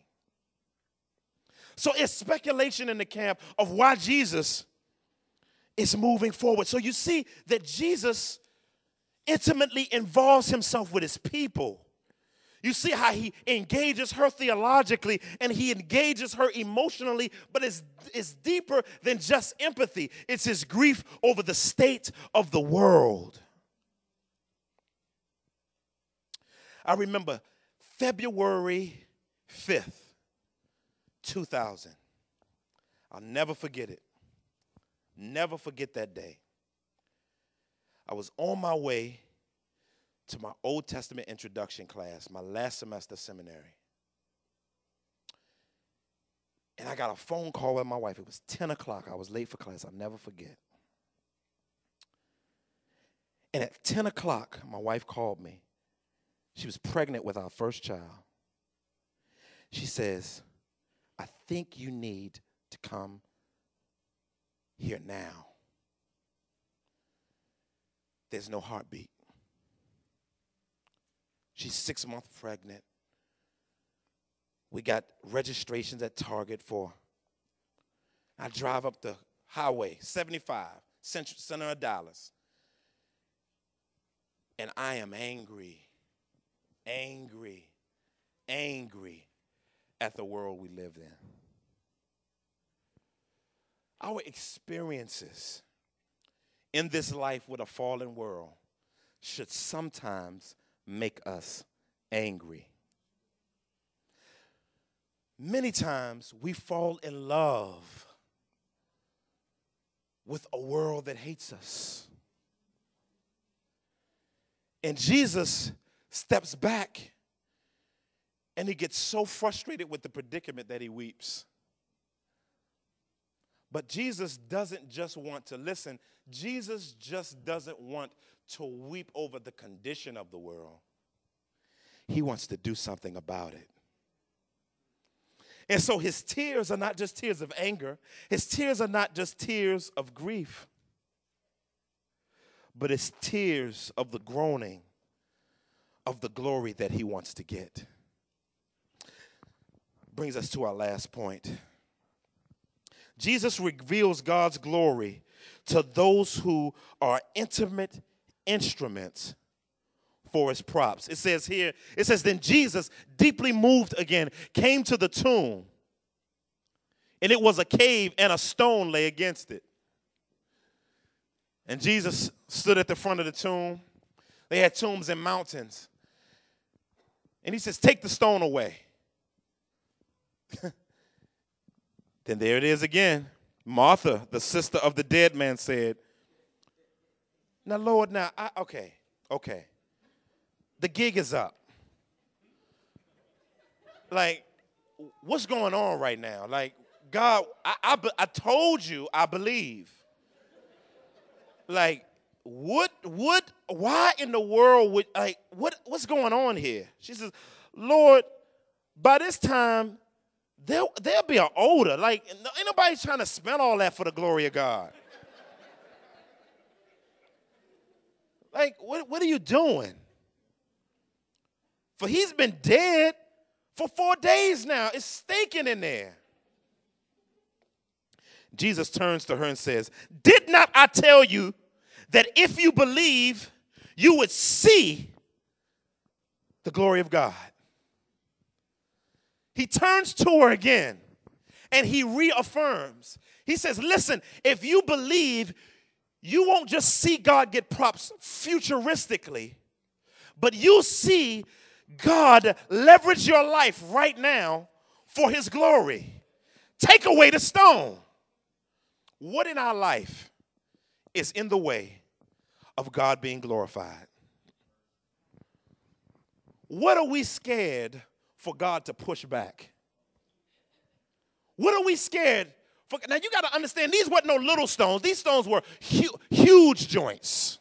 So it's speculation in the camp of why Jesus is moving forward. So you see that Jesus intimately involves himself with his people. You see how he engages her theologically and he engages her emotionally, but it's, it's deeper than just empathy. It's his grief over the state of the world. I remember February 5th, 2000. I'll never forget it. Never forget that day. I was on my way to my Old Testament introduction class, my last semester seminary. And I got a phone call with my wife. It was 10 o'clock. I was late for class. I'll never forget. And at 10 o'clock, my wife called me. She was pregnant with our first child. She says, I think you need to come here now. There's no heartbeat. She's six months pregnant. We got registrations at Target for. I drive up the highway, 75, Central Center of Dallas. And I am angry, angry, angry at the world we live in. Our experiences in this life with a fallen world should sometimes make us angry. Many times we fall in love with a world that hates us. And Jesus steps back and he gets so frustrated with the predicament that he weeps. But Jesus doesn't just want to listen, Jesus just doesn't want to weep over the condition of the world. He wants to do something about it. And so his tears are not just tears of anger, his tears are not just tears of grief, but it's tears of the groaning of the glory that he wants to get. Brings us to our last point. Jesus reveals God's glory to those who are intimate instruments for his props. It says here, it says, Then Jesus, deeply moved again, came to the tomb, and it was a cave, and a stone lay against it. And Jesus stood at the front of the tomb. They had tombs in mountains. And he says, Take the stone away. then there it is again. Martha, the sister of the dead man, said, Now, Lord, now, I, okay, okay. The gig is up. Like, what's going on right now? Like, God, I, I, I told you I believe. Like, what, what, why in the world would, like, what, what's going on here? She says, Lord, by this time, they'll, they'll be an odor. Like, ain't nobody trying to smell all that for the glory of God. Like, what, what are you doing? For he's been dead for four days now. It's stinking in there. Jesus turns to her and says, Did not I tell you that if you believe, you would see the glory of God? He turns to her again and he reaffirms. He says, Listen, if you believe, you won't just see God get props futuristically, but you see God leverage your life right now for his glory. Take away the stone. What in our life is in the way of God being glorified? What are we scared for God to push back? What are we scared for? Now you got to understand, these weren't no little stones. These stones were hu- huge joints.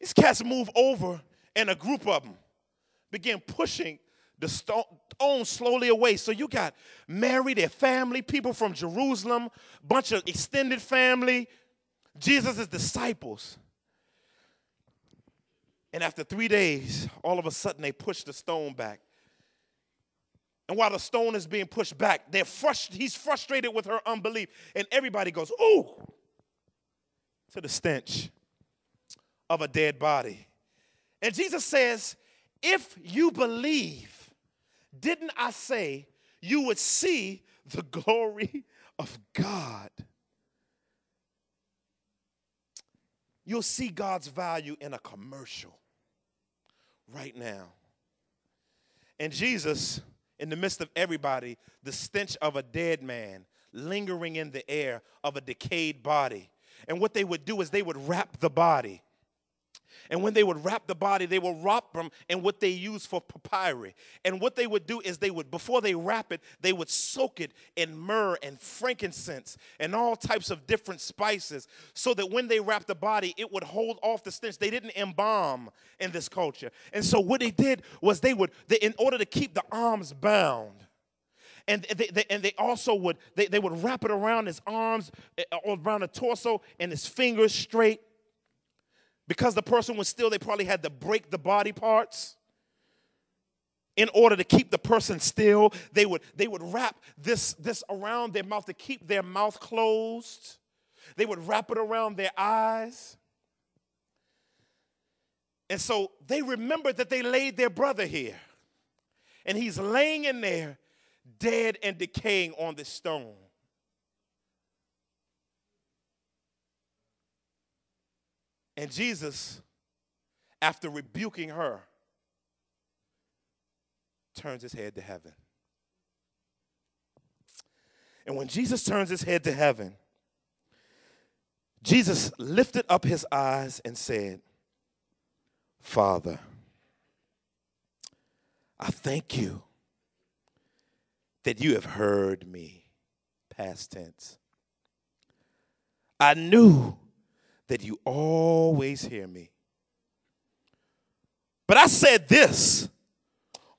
These cats move over, and a group of them began pushing the stone slowly away. So you got Mary, their family, people from Jerusalem, bunch of extended family, Jesus' disciples. And after three days, all of a sudden they pushed the stone back. And while the stone is being pushed back, they're frust- he's frustrated with her unbelief. And everybody goes, Ooh, to the stench of a dead body. And Jesus says, If you believe, didn't I say you would see the glory of God? You'll see God's value in a commercial right now. And Jesus, in the midst of everybody, the stench of a dead man lingering in the air of a decayed body. And what they would do is they would wrap the body and when they would wrap the body, they would wrap them in what they use for papyri. And what they would do is they would, before they wrap it, they would soak it in myrrh and frankincense and all types of different spices so that when they wrapped the body, it would hold off the stench. They didn't embalm in this culture. And so what they did was they would, they, in order to keep the arms bound, and they, they, and they also would they, they would wrap it around his arms eh, around the torso and his fingers straight because the person was still, they probably had to break the body parts in order to keep the person still. They would, they would wrap this, this around their mouth to keep their mouth closed. They would wrap it around their eyes. And so they remembered that they laid their brother here. And he's laying in there, dead and decaying on this stone. And Jesus, after rebuking her, turns his head to heaven. And when Jesus turns his head to heaven, Jesus lifted up his eyes and said, Father, I thank you that you have heard me. Past tense. I knew that you always hear me. But I said this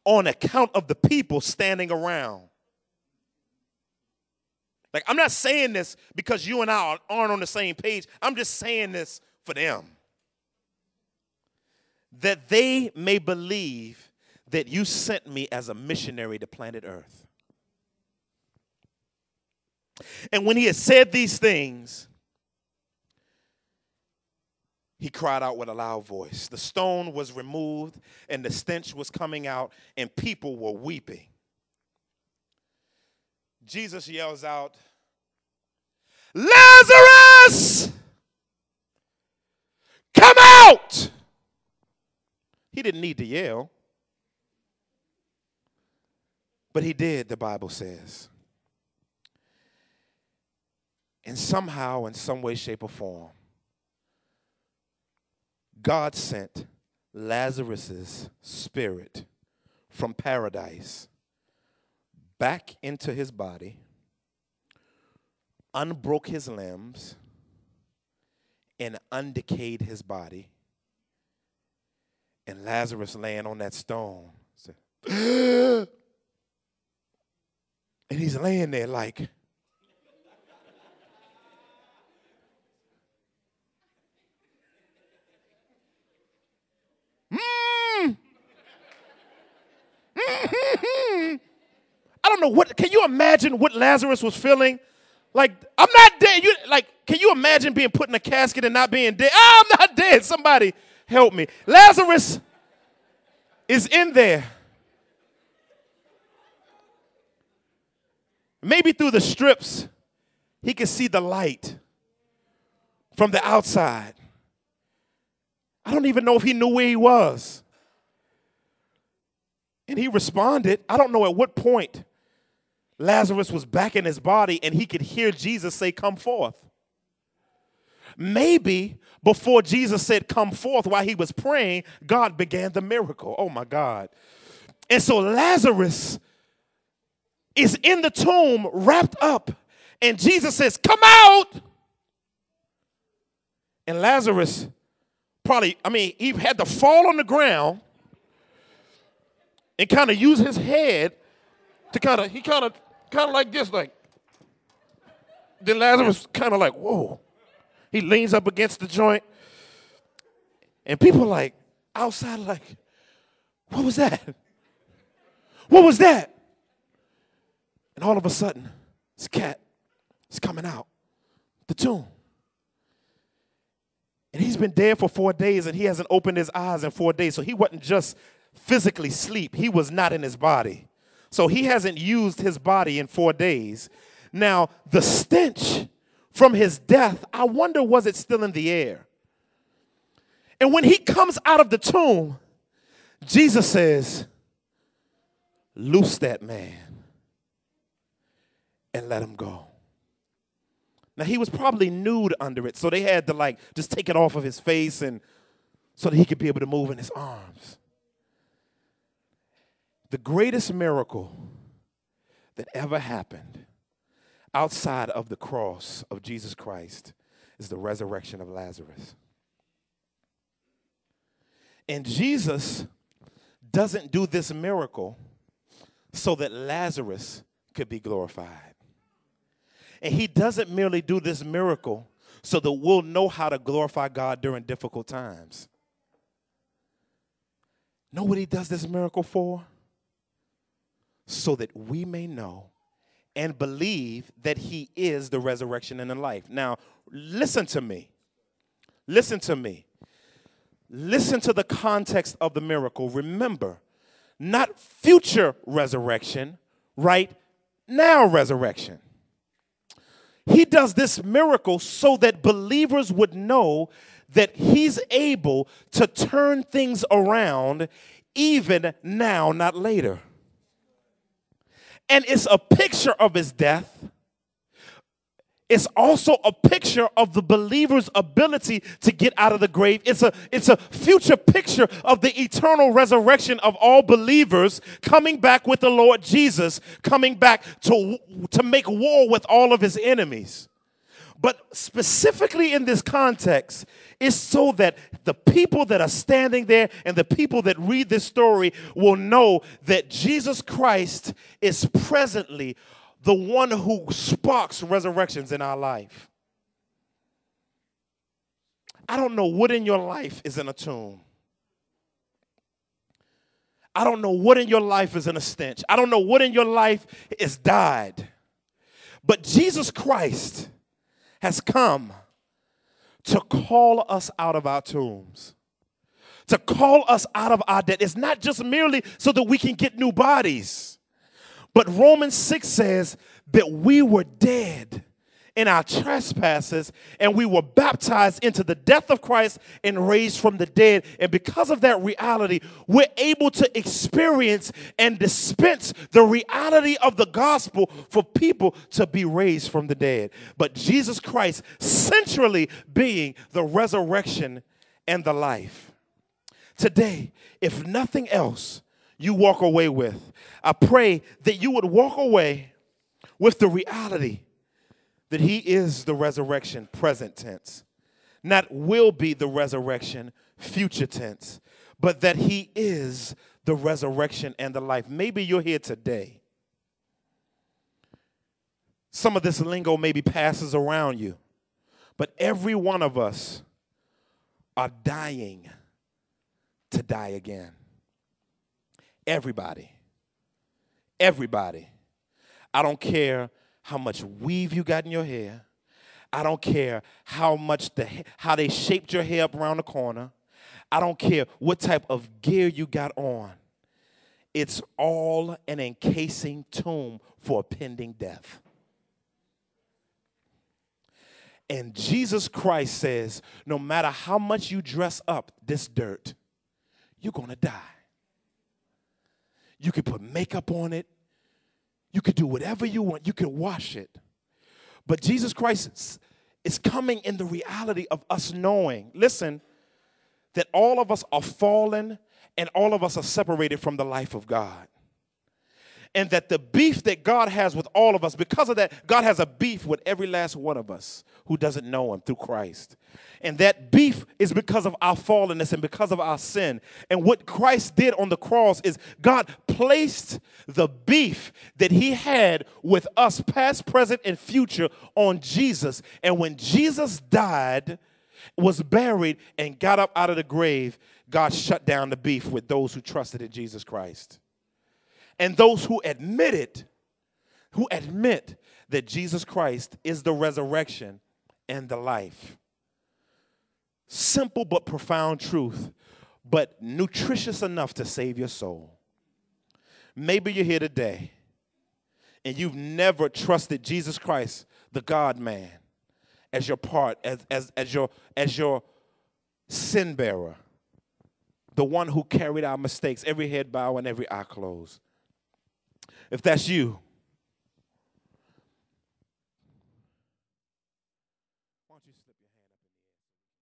on account of the people standing around. Like, I'm not saying this because you and I aren't on the same page. I'm just saying this for them. That they may believe that you sent me as a missionary to planet Earth. And when he had said these things, he cried out with a loud voice. The stone was removed, and the stench was coming out, and people were weeping. Jesus yells out, Lazarus, come out! He didn't need to yell, but he did, the Bible says. And somehow, in some way, shape, or form, God sent Lazarus's spirit from paradise back into his body, unbroke his limbs, and undecayed his body. And Lazarus laying on that stone. Said, and he's laying there like, I don't know what, can you imagine what Lazarus was feeling? Like, I'm not dead. You like, can you imagine being put in a casket and not being dead? Oh, I'm not dead. Somebody help me. Lazarus is in there. Maybe through the strips, he could see the light from the outside. I don't even know if he knew where he was. And he responded. I don't know at what point Lazarus was back in his body and he could hear Jesus say, Come forth. Maybe before Jesus said, Come forth, while he was praying, God began the miracle. Oh my God. And so Lazarus is in the tomb wrapped up, and Jesus says, Come out. And Lazarus probably, I mean, he had to fall on the ground and kind of use his head to kind of, he kind of, kind of like this, like. Then Lazarus kind of like, whoa. He leans up against the joint. And people like, outside like, what was that? What was that? And all of a sudden, this cat is coming out the tomb. And he's been dead for four days and he hasn't opened his eyes in four days. So he wasn't just physically sleep, he was not in his body. So he hasn't used his body in four days. Now, the stench from his death, I wonder was it still in the air? And when he comes out of the tomb, Jesus says, Loose that man and let him go. Now he was probably nude under it, so they had to like just take it off of his face and so that he could be able to move in his arms. The greatest miracle that ever happened outside of the cross of Jesus Christ is the resurrection of Lazarus. And Jesus doesn't do this miracle so that Lazarus could be glorified. And he doesn't merely do this miracle so that we'll know how to glorify God during difficult times. Know what he does this miracle for? So that we may know and believe that he is the resurrection and the life. Now, listen to me. Listen to me. Listen to the context of the miracle. Remember, not future resurrection, right now resurrection. He does this miracle so that believers would know that he's able to turn things around even now, not later and it's a picture of his death. It's also a picture of the believer's ability to get out of the grave. It's a, it's a future picture of the eternal resurrection of all believers coming back with the Lord Jesus, coming back to, to make war with all of his enemies. But specifically in this context, it's so that the people that are standing there and the people that read this story will know that Jesus Christ is presently the one who sparks resurrections in our life. I don't know what in your life is in a tomb. I don't know what in your life is in a stench. I don't know what in your life is died. But Jesus Christ has come to call us out of our tombs, to call us out of our debt. It's not just merely so that we can get new bodies, but Romans 6 says that we were dead in our trespasses and we were baptized into the death of Christ and raised from the dead. And because of that reality, we're able to experience and dispense the reality of the gospel for people to be raised from the dead. But Jesus Christ centrally being the resurrection and the life. Today, if nothing else, you walk away with. I pray that you would walk away with the reality that he is the resurrection, present tense, not will be the resurrection, future tense, but that he is the resurrection and the life. Maybe you're here today. Some of this lingo maybe passes around you, but every one of us are dying to die again. Everybody. Everybody. I don't care how much weave you got in your hair. I don't care how much the how they shaped your hair up around the corner. I don't care what type of gear you got on. It's all an encasing tomb for pending death. And Jesus Christ says, no matter how much you dress up this dirt, you're gonna die. You can put makeup on it, you could do whatever you want, you could wash it. But Jesus Christ is coming in the reality of us knowing, listen, that all of us are fallen and all of us are separated from the life of God and that the beef that God has with all of us, because of that, God has a beef with every last one of us who doesn't know Him through Christ. And that beef is because of our fallenness and because of our sin. And what Christ did on the cross is God placed the beef that He had with us, past, present, and future, on Jesus. And when Jesus died, was buried, and got up out of the grave, God shut down the beef with those who trusted in Jesus Christ. And those who admit it, who admit that Jesus Christ is the resurrection and the life. Simple but profound truth, but nutritious enough to save your soul. Maybe you're here today and you've never trusted Jesus Christ, the God man, as your part, as, as, as, your, as your sin bearer, the one who carried our mistakes, every head bow and every eye closed. If that's you,